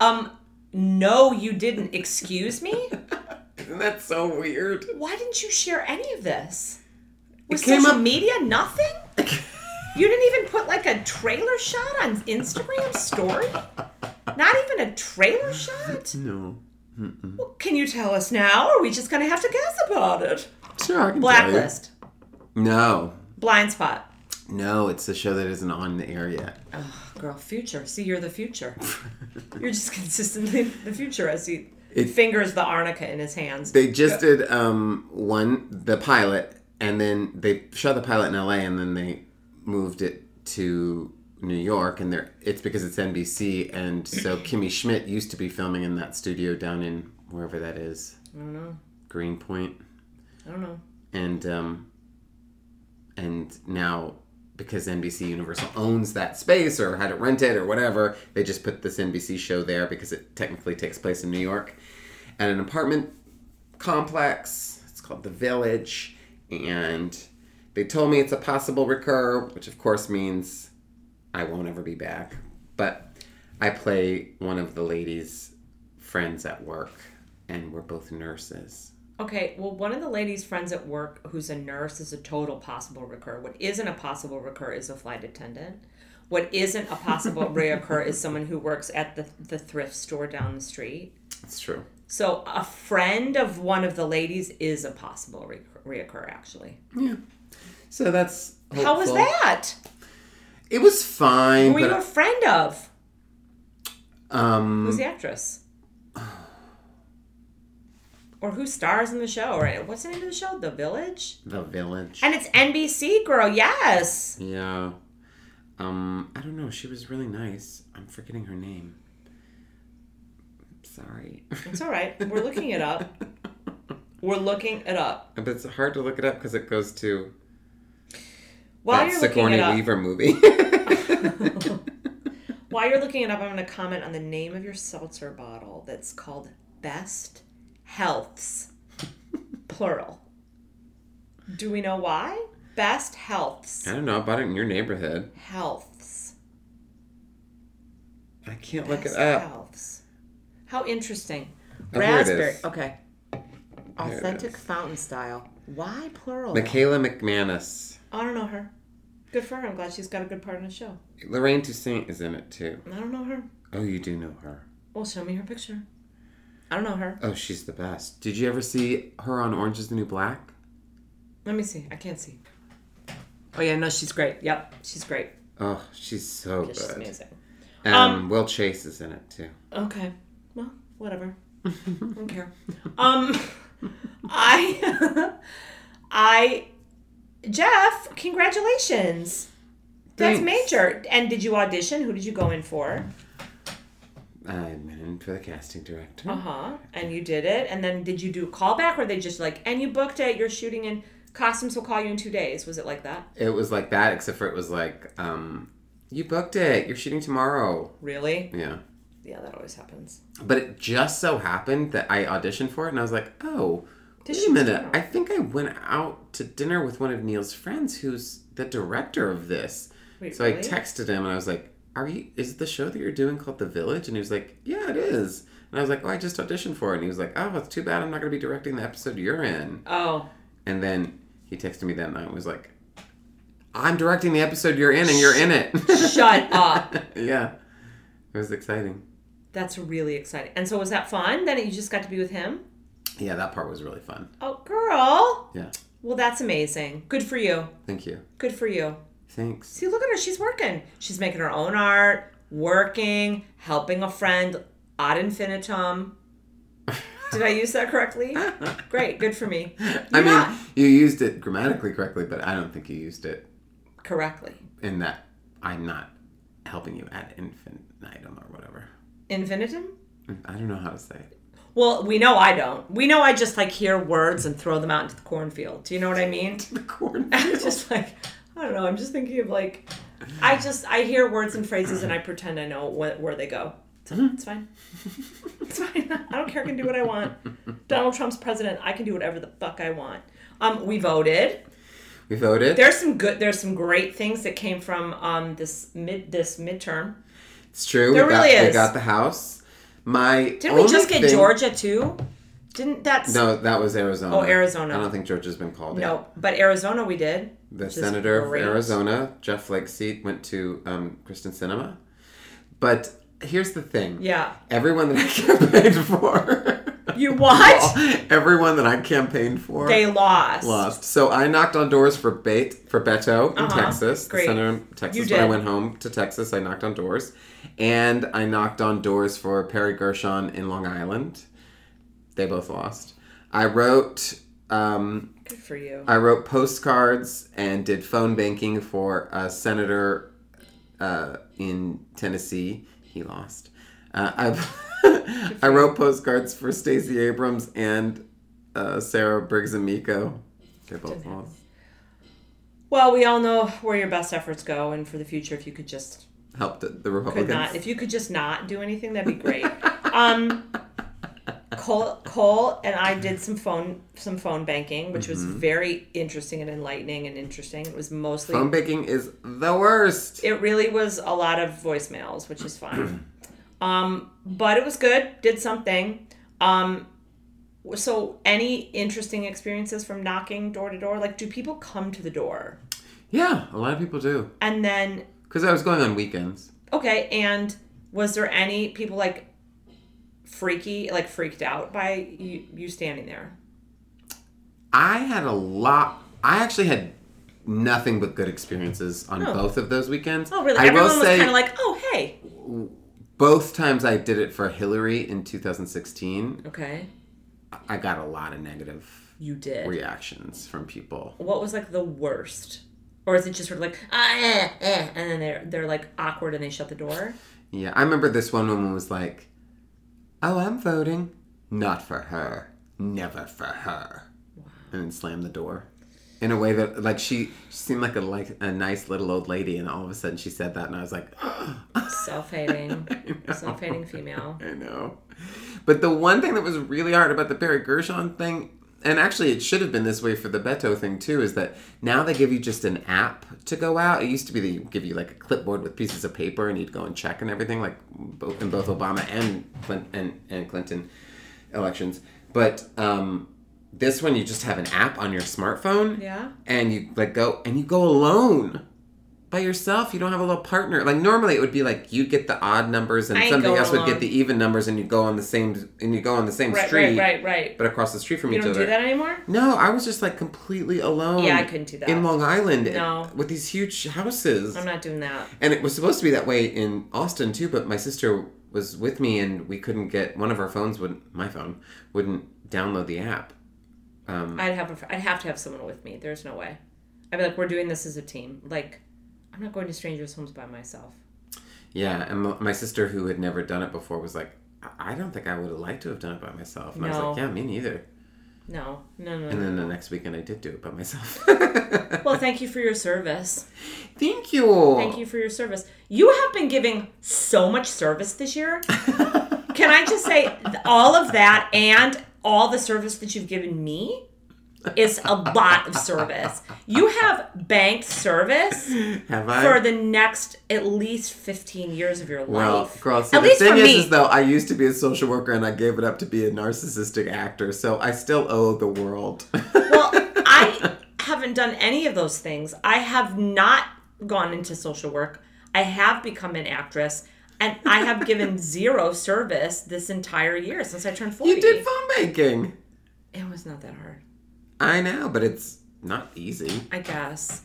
Um, no, you didn't. Excuse me? Isn't that so weird? Why didn't you share any of this? With social up- media, nothing? You didn't even put like a trailer shot on Instagram story? Not even a trailer shot? No. Well, can you tell us now, or are we just gonna have to guess about it? Sure, I can tell you. Blacklist. No, Blind spot. No, it's a show that isn't on the air yet. Oh, girl, future. See, you're the future. you're just consistently the future as he It- fingers the arnica in his hands. They just did um one the pilot, and then they shot the pilot in L.A. and then they moved it to New York, and they're it's because it's NBC, and so Kimmy Schmidt used to be filming in that studio down in wherever that is, I don't know. Greenpoint, I don't know. and um and now because NBC Universal owns that space or had it rented or whatever, they just put this NBC show there because it technically takes place in New York. At an apartment complex. It's called The Village. And they told me it's a possible recur, which of course means I won't ever be back. But I play one of the ladies' friends at work, and we're both nurses. Okay, well, one of the ladies' friends at work who's a nurse is a total possible recur. What isn't a possible recur is a flight attendant. What isn't a possible reoccur is someone who works at the, the thrift store down the street. It's true. So a friend of one of the ladies is a possible re- reoccur, actually. Yeah. So that's. How was that? It was fine, Who were you a friend of? um, Who's the actress? Or who stars in the show? Or what's the name of the show? The Village? The Village. And it's NBC, girl. Yes. Yeah. Um, I don't know. She was really nice. I'm forgetting her name. Sorry. It's all right. We're looking it up. We're looking it up. but it's hard to look it up because it goes to While that you're looking Sigourney it up, Weaver movie. while you're looking it up, I'm going to comment on the name of your seltzer bottle that's called Best Healths, plural. Do we know why? Best Healths. I don't know. about it in your neighborhood. Healths. I can't look it up. Healths. How interesting. Oh, Raspberry. Okay. Authentic fountain style. Why plural? Michaela McManus. I don't know her. Good for her. I'm glad she's got a good part in the show. Lorraine Toussaint is in it too. I don't know her. Oh, you do know her. Well, show me her picture. I don't know her. Oh, she's the best. Did you ever see her on Orange is the New Black? Let me see. I can't see. Oh yeah, no, she's great. Yep, she's great. Oh, she's so She's good. amazing. Um, Um, Will Chase is in it too. Okay. Well, whatever. I don't care. Um, I, I, Jeff, congratulations. That's major. And did you audition? Who did you go in for? I went in for the casting director. Uh huh. And you did it. And then did you do a callback, or they just like, and you booked it? You're shooting in costumes. will call you in two days. Was it like that? It was like that, except for it was like, um, you booked it. You're shooting tomorrow. Really? Yeah. Yeah, that always happens. But it just so happened that I auditioned for it, and I was like, oh, Did wait a minute. I think I went out to dinner with one of Neil's friends who's the director of this. Wait, so I texted him, and I was like, are you, is it the show that you're doing called The Village? And he was like, yeah, it is. And I was like, oh, I just auditioned for it. And he was like, oh, it's too bad I'm not going to be directing the episode you're in. Oh, And then he texted me that night and was like, I'm directing the episode you're in and you're in it. shut up. yeah. It was exciting. That's really exciting. And so was that fun? Then you just got to be with him? Yeah, that part was really fun. Oh, girl. Yeah. Well, that's amazing. Good for you. Thank you. Good for you. Thanks. See, look at her. She's working. She's making her own art, working, helping a friend ad infinitum. Did I use that correctly? Great. Good for me. I Yeah. mean, you used it grammatically correctly, but I don't think you used it Correctly. in that I'm not helping you ad infinitum or whatever. Infinitum? I don't know how to say it. Well, we know I don't. We know I just like hear words and throw them out into the cornfield. Do you know what I mean? The corn. I'm just like, I don't know. I'm just thinking of like, I just I hear words and phrases and I pretend I know wh- where they go. So it's fine. It's fine. I don't care. I can do what I want. Donald Trump's president. I can do whatever the fuck I want. Um, we voted. We voted. There's some good. There's some great things that came from um this mid this midterm. It's true. There we got, really We is. got the house. My Didn't we just get thing- Georgia too? Didn't that? No, that was Arizona. Oh, Arizona. I don't think Georgia's been called yet. No, but Arizona we did. The senator of. Arizona, Jeff Flake's seat, went to um, Kyrsten Sinema. But here's the thing. Yeah. Everyone that I campaigned for. You what? Everyone that I campaigned for. They lost. lost. So I knocked on doors for Bate for Beto in Uh-huh. Texas, the Great. senator in Texas. You When I went home to Texas, I knocked on doors, and I knocked on doors for Perry Gershon in Long Island. They both lost. I wrote. Um, Good for you. I wrote postcards and did phone banking for a senator uh, in Tennessee. He lost. Uh, I I wrote postcards for Stacey Abrams and uh, Sarah Briggs and Miko. They both lost. Well, we all know where your best efforts go, and for the future, if you could just Helped the could Republicans. not, if you could just not do anything, that'd be great. um, Cole, Cole, and I did some phone some phone banking, which was very interesting and enlightening and interesting. It was mostly Phone banking is the worst. it really was a lot of voicemails, which is fine. um, but it was good. Did something. Um, so, any interesting experiences from knocking door to door? Like, do people come to the door? Yeah, a lot of people do. And then, Because I was going on weekends. okay, and was there any people like freaky, like freaked out by you, you standing there? I had a lot. I actually had nothing but good experiences on Oh. both of those weekends. Oh, really? I Everyone will was say kind of like, oh, hey. both times I did it for Hillary in 2016, Okay, I got a lot of negative you did. reactions from people. What was like the worst? Or is it just sort of like, ah, eh, eh, and then they're, they're like awkward and they shut the door? Yeah, I remember this one woman was like, "Oh, I'm voting, not for her, never for her," and then slammed the door. In a way that, like, she, she seemed like a like a nice little old lady, and all of a sudden she said that, and I was like, Self-hating, self-hating female. I know. But the one thing that was really hard about the Perry Gershon thing, and actually it should have been this way for the Beto thing too, is that now they give you just an app to go out. It used to be they give you like a clipboard with pieces of paper and you'd go and check and everything, like both in both Obama and Clinton and, and Clinton elections. But um, this one you just have an app on your smartphone Yeah. and you like go and you go alone by yourself. You don't have a little partner. Like normally it would be like you get the odd numbers and I somebody else would get the even numbers and you go on the same and you go on the same Right, street, right, right, right. but across the street from You each don't do that anymore? No, I was just like completely alone. Yeah, I couldn't do that. in Long Island. No. with these huge houses. I'm not doing that. And it was supposed to be that way in Austin too, but my sister was with me and we couldn't get one of our phones wouldn't my phone wouldn't download the app. Um, I'd have a, I'd have to have someone with me. There's no way. I'd be like, we're doing this as a team. Like, I'm not going to strangers' homes by myself. Yeah, and my sister, who had never done it before, was like, "I- "I don't think I would have liked to have done it by myself." And I was like, "Yeah, me neither." No, no, no. And no. then the next weekend, I did do it by myself. Well, thank you for your service. thank you. Thank you for your service. You have been giving so much service this year. Can I just say all of that and all the service that you've given me? Is a lot of service. You have banked service Have I? for the next at least 15 years of your well, life. girl, so at the least thing for is, me. is, though, I used to be a social worker and I gave it up to be a narcissistic actor, so I still owe the world. well, I haven't done any of those things. I have not gone into social work. I have become an actress. And I have given zero service this entire year since I turned 40. you did phone banking. It was not that hard. I know, but it's not easy. I guess.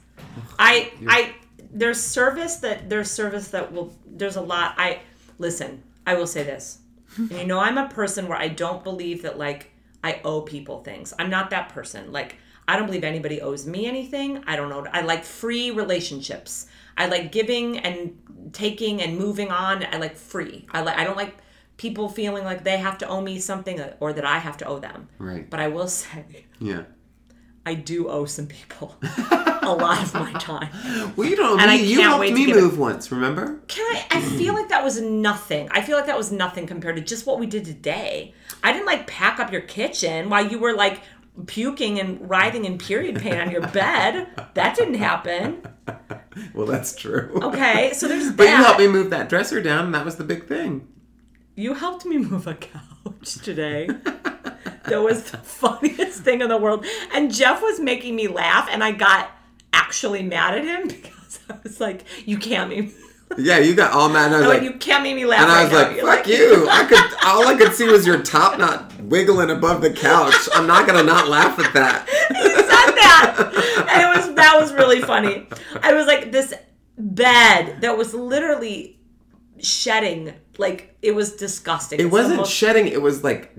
I I there's service that there's service that will there's a lot I listen, I will say this. And you know I'm a person where I don't believe that like I owe people things. I'm not that person. Like I don't believe anybody owes me anything. I don't know. I like free relationships. I like giving and taking and moving on. I like free. I like I don't like people feeling like they have to owe me something or that I have to owe them. Right. But I will say Yeah. I do owe some people a lot of my time. Well, you don't. And me. I you helped me give it- move once. Remember? Can I? I feel like that was nothing. I feel like that was nothing compared to just what we did today. I didn't like pack up your kitchen while you were like puking and writhing in period pain on your bed. That didn't happen. Well, that's true. Okay, so there's But you helped me move that dresser down, and that was the big thing. You helped me move a couch today. That was the funniest thing in the world. And Jeff was making me laugh, and I got actually mad at him because I was like, "You can't make me." Yeah, you got all mad, and I was Oh, like, you can't make me laugh. and I was now. like, You're "Fuck you!" I could. All I could see was your top not wiggling above the couch. I'm not gonna not laugh at that. he said that, and it was that was really funny. I was like this bed that was literally shedding, like it was disgusting. It It's wasn't most shedding. It was like,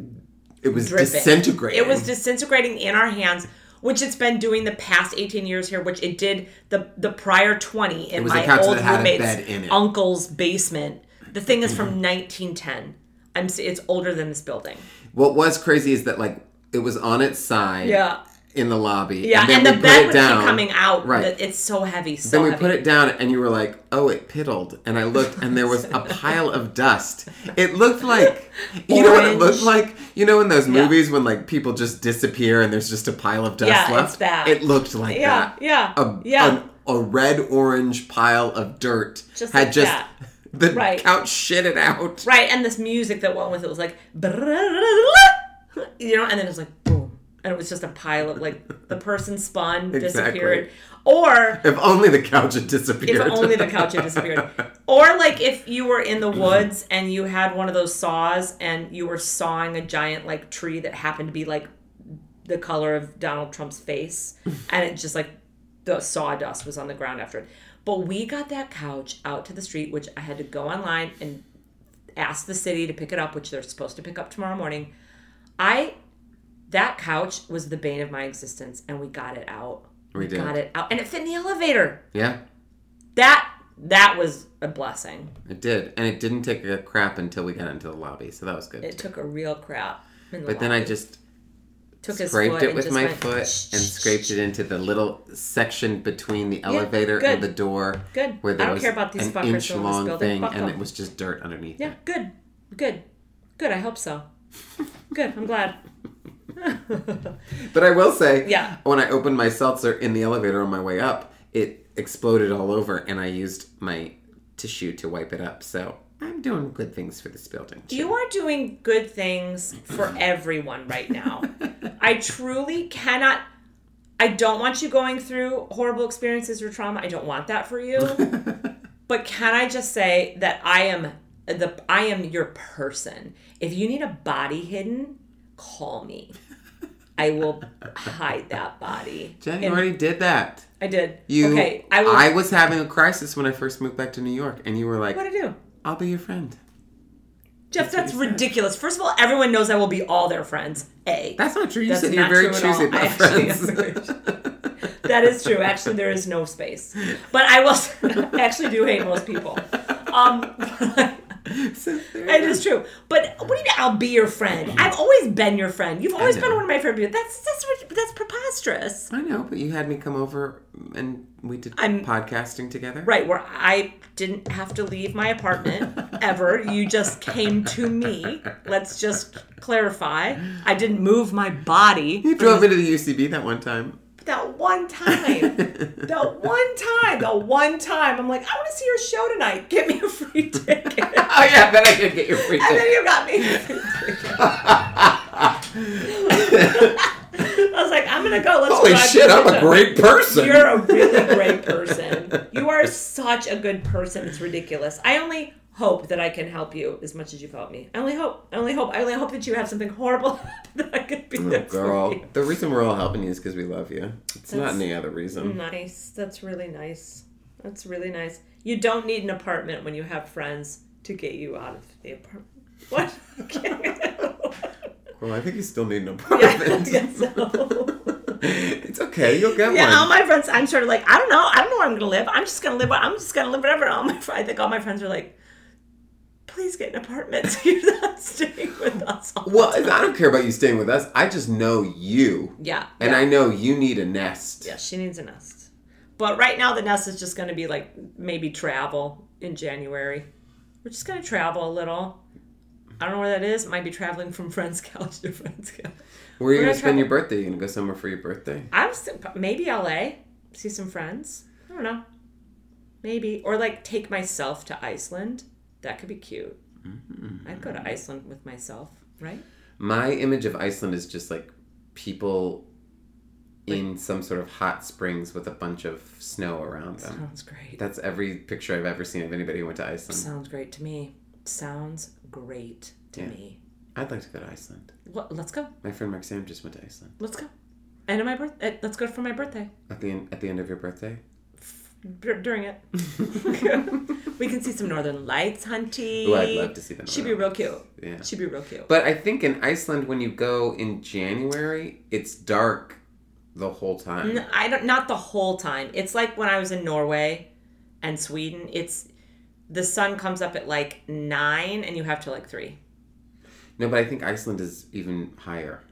it was dripping. disintegrating. It was disintegrating in our hands. Which it's been doing the past 18 years here, which it did the the prior 20 in was my old that had a roommate's in uncle's basement. The thing is from mm-hmm. 1910. I'm s- it's older than this building. What was crazy is that like it was on its side. Yeah. In the lobby. Yeah, then and, the bed would down. keep coming out. Right. It's so heavy. So Then we heavy. put it down, and you were like, "Oh, it piddled." And I looked, and there was a pile of dust. It looked like, you know what it looked like? You know, in those Yeah. movies when like people just disappear and there's just a pile of dust Yeah, left. it's that. It looked like Yeah, that. yeah, A, yeah. A, a red orange pile of dirt Just had like just that. the Right. couch shit it out. Right, and this music that went with it was like, you know, and then it was like boom, and it was just a pile of like the person spun, disappeared, or If only the couch had disappeared. if only the couch had disappeared, or like if you were in the woods and you had one of those saws and you were sawing a giant like tree that happened to be like the color of Donald Trump's face, and it just like the sawdust was on the ground after it. But we got that couch out to the street, which I had to go online and ask the city to pick it up, which they're supposed to pick up tomorrow morning. I that couch was the bane of my existence, and we got it out. We did. got it out, and it fit in the elevator. yeah, That that was a blessing. it did, and it didn't take a crap until we got into the lobby, so that was good. It took a real crap. in the but then I just took scraped it with my went, foot and scraped it into the little section between the elevator good. and the door. Good. Where I there don't was care about these an inch still in this long building. thing, and it was just dirt underneath. Yeah, it. good, good, good. I hope so. Good. I'm glad. But I will say, Yeah. when I opened my seltzer in the elevator on my way up, it exploded all over, and I used my tissue to wipe it up. So I'm doing good things for this building. too. You are doing good things for everyone right now. I truly cannot. I don't want you going through horrible experiences or trauma. I don't want that for you. but can I just say that I am the I am your person. If you need a body hidden, call me. I will hide that body. Jen, you And- already did that. I did. You, okay, I will. I was having a crisis when I first moved back to New York, and you were like, what do I do? "I'll be your friend." Jeff, that's said. ridiculous. First of all, everyone knows I will be all their friends. A. That's not true. You That's said you're not very choosy about friends. that is true. Actually, there is no space. But I will I actually do hate most people. Um, So It is true. But what do you mean? I'll be your friend. Mm-hmm. I've always been your friend. You've always been one of my favorite people. That's that's that's preposterous. I know, but you had me come over and we did I'm- podcasting together. Right, where I didn't have to leave my apartment ever. You just came to me. Let's just clarify. I didn't move my body. You drove me to the UCB that one time. That one time. That one time. The one time. I'm like, I want to see your show tonight. Get me a free ticket. Oh yeah, then I could get your free ticket. And then you got me a free ticket. I was like, I'm gonna go. Let's Holy. Shit, I'm a great person. You're a really great person. You are such a good person. It's ridiculous. I only hope that I can help you as much as you've helped me. I only hope. I only hope. I only hope that you have something horrible that I could be Oh, there for girl, you. the reason we're all helping you is because we love you. It's not any other reason. Nice. That's really nice. That's really nice. You don't need an apartment when you have friends to get you out of the apartment. What? Well, I think you still need an yeah, apartment. guess so. it's okay, you'll get one. Yeah, all my friends, I'm sort of like, I don't know, I don't know where I'm gonna live. I'm just gonna live. I'm just gonna live wherever. All my, I think all my friends are like, please get an apartment so you're not staying with us. All well, I don't care about you staying with us. I just know you, yeah, and yeah. I know you need a nest. yeah, she needs a nest. But right now, the nest is just gonna be like maybe travel in January. We're just gonna travel a little. I don't know where that is. It might be traveling from friend's couch to friend's couch. Where are you gonna gonna spend travel- your birthday? You gonna go somewhere for your birthday? I was maybe LA, see some friends. I don't know. Maybe or like take myself to Iceland. That could be cute. Mm-hmm. I'd go to Iceland with myself, right? My image of Iceland is just like people in some sort of hot springs with a bunch of snow around them. Sounds great. That's every picture I've ever seen of anybody who went to Iceland. Sounds great to me. Sounds great to Yeah. me. I'd like to go to Iceland. Well, let's go. My friend Mark Sam just went to Iceland. Let's go. And on my birthday, eh, let's go for my birthday. At the end, at the end of your birthday. Dur- during it, we can see some northern lights, hunty. Ooh, I'd love to see them. She'd be real cute. Yeah. She'd be real cute. But I think in Iceland, when you go in January, it's dark the whole time. N- I don't. Not the whole time. It's like when I was in Norway and Sweden. It's the sun comes up at like nine, and you have to like three. No, but I think Iceland is even higher.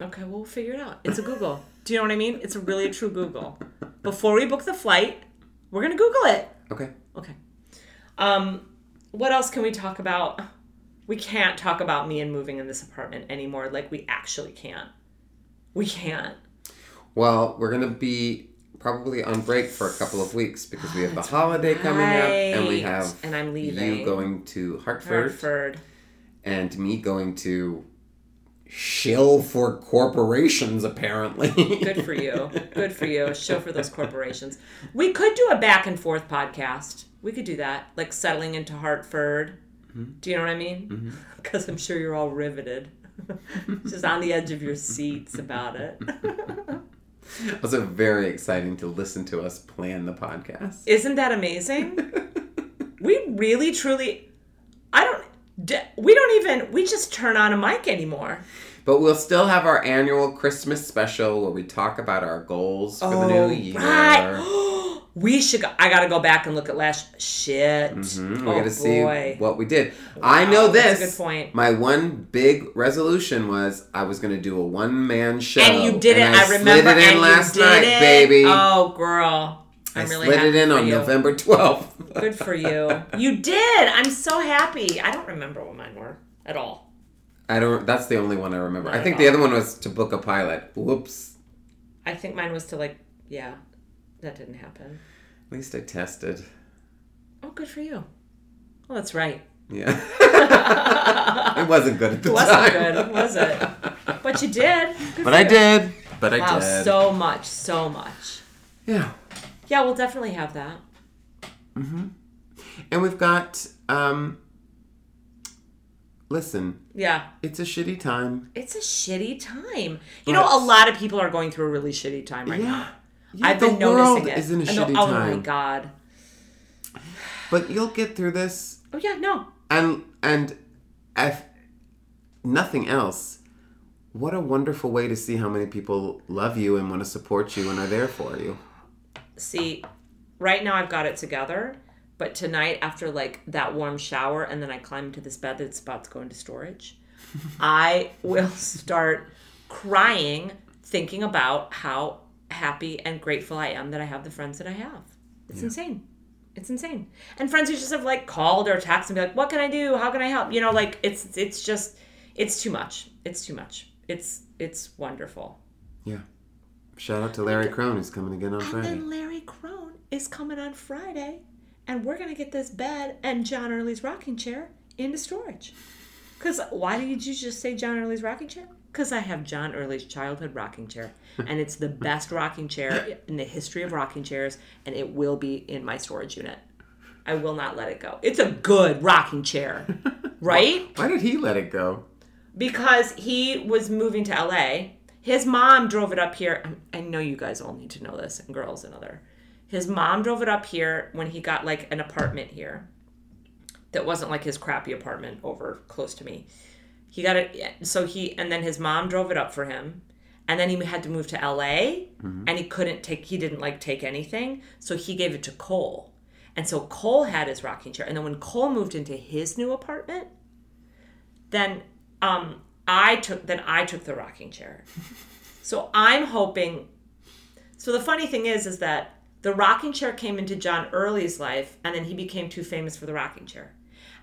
Okay, well, we'll figure it out. It's a Google. Do you know what I mean? It's a really a true Google. Before we book the flight, we're gonna Google it. Okay. Okay. Um, what else can we talk about? We can't talk about me and moving in this apartment anymore. Like we actually can't. We can't. Well, we're gonna be probably on break for a couple of weeks because we have the holiday coming up, and we have And I'm leaving. you going to Hartford, Hartford. and me going to shill for corporations. Apparently, Good for you. Good for you. Show for those corporations. We could do a back and forth podcast. We could do that, like settling into Hartford. Mm-hmm. Do you know what I mean? Mm-hmm. Because I'm sure you're all riveted, just on the edge of your seats about it. also very exciting to listen to us plan the podcast. Isn't that amazing? we really, truly, I don't. D- We don't even. We just turn on a mic anymore. But we'll still have our annual Christmas special where we talk about our goals for the new year. Oh, right. we should. Go, I got to go back and look at last shit. Mhm, Oh, We're gonna see what we did. I know this. that's a good point. My one big resolution was I was gonna do a one man show. And you did it. and I, slid remember. it in and last night, it. baby. Oh, girl. I I'm really slid it in on you. November twelfth. Good for you. You did. I'm so happy. I don't remember what mine were at all. I don't. That's the only one I remember. Not I think the all. other one was to book a pilot. Whoops. I think mine was to like, yeah, that didn't happen. At least I tested. Oh, good for you. Well, that's right. Yeah. it wasn't good at the It wasn't time. good, was it? But you did. Good But I you. did. But I Wow, did. so much, so much. yeah. Yeah, we'll definitely have that. Mhm. And we've got. um Listen, Yeah, it's a shitty time. it's a shitty time. You know, a lot of people are going through a really shitty time right now. Yeah, I've the been world noticing it. is in a shitty oh time. my god. But you'll get through this, Oh yeah, no. and and if nothing else, what a wonderful way to see how many people love you and want to support you and are there for you. See, right now I've got it together, But tonight, after like that warm shower, and then I climb into this bed that's about to go into storage, I will start crying thinking about how happy and grateful I am that I have the friends that I have. It's insane. It's insane. And friends who just have like called or texted and be like, "What can I do? How can I help?" You know, like it's it's just it's too much. It's too much. It's it's wonderful. Yeah. Shout out to Larry Crone who's coming again on Friday. And Friday. then Larry Crone is coming on Friday, and we're gonna get this bed and John Early's rocking chair into storage. Cause why did you just say John Early's rocking chair? Cause I have John Early's childhood rocking chair, and it's the best rocking chair in the history of rocking chairs, and it will be in my storage unit. I will not let it go. It's a good rocking chair, right? Why did he let it go? because he was moving to LA. His mom drove it up here. I know you guys all need to know this, and girls and other. His mom drove it up here when he got like an apartment here that wasn't like his crappy apartment over close to me. He got it, so he, and then his mom drove it up for him. And then he had to move to LA and he couldn't take, he didn't like take anything. So he gave it to Cole. And so Cole had his rocking chair. And then when Cole moved into his new apartment, then um I took then I took the rocking chair. so I'm hoping so the funny thing is is that the rocking chair came into John Early's life and then he became too famous for the rocking chair.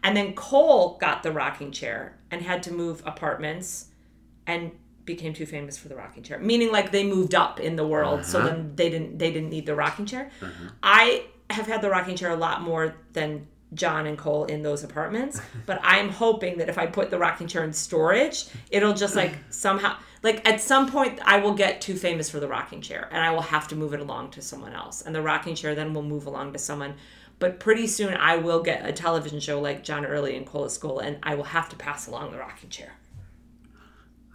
And then Cole got the rocking chair and had to move apartments and became too famous for the rocking chair. Meaning like they moved up in the world so uh-huh. then they didn't they didn't need the rocking chair. Uh-huh. I have had the rocking chair a lot more than John and Cole in those apartments, but I'm hoping that if I put the rocking chair in storage, it'll just like somehow like at some point I will get too famous for the rocking chair and I will have to move it along to someone else. And the rocking chair then will move along to someone. But pretty soon I will get a television show like John Early and Cole Escola and I will have to pass along the rocking chair.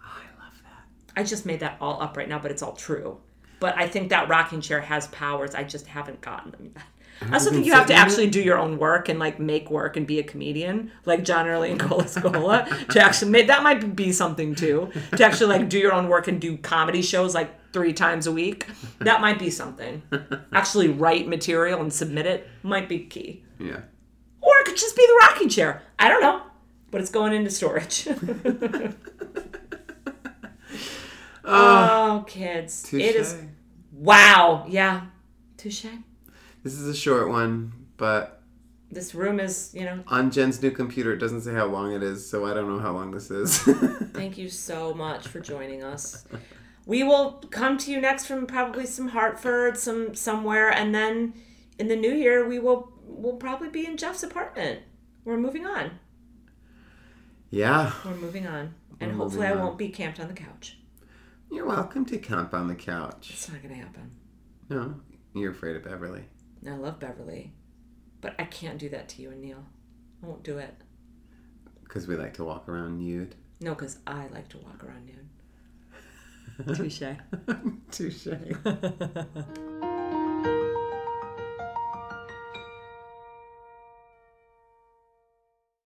I love that. I just made that all up right now, but it's all true. But I think that rocking chair has powers. I just haven't gotten them yet. I also think you have to sitting in it? actually do your own work and like make work and be a comedian, like John Early and Cole Escola. to actually make that might be something too. To actually like do your own work and do comedy shows like three times a week. That might be something. Actually write material and submit it might be key. Yeah. Or it could just be the rocking chair. I don't know. But it's going into storage. Uh, oh, kids. Touche. It is wow. Yeah. Touche. This is a short one, but This room is, you know, on Jen's new computer, it doesn't say how long it is, so I don't know how long this is. thank you so much for joining us. We will come to you next from probably some Hartford, some somewhere, and then in the new year we will we'll probably be in Jeff's apartment. We're moving on. yeah. We're moving on. And We're hopefully I on. won't be camped on the couch. You're welcome to camp on the couch. It's not gonna happen. No, you're afraid of Beverly. I love Beverly, but I can't do that to you and Neil. I won't do it. Because we like to walk around nude. No, because I like to walk around nude. Touche. Touche.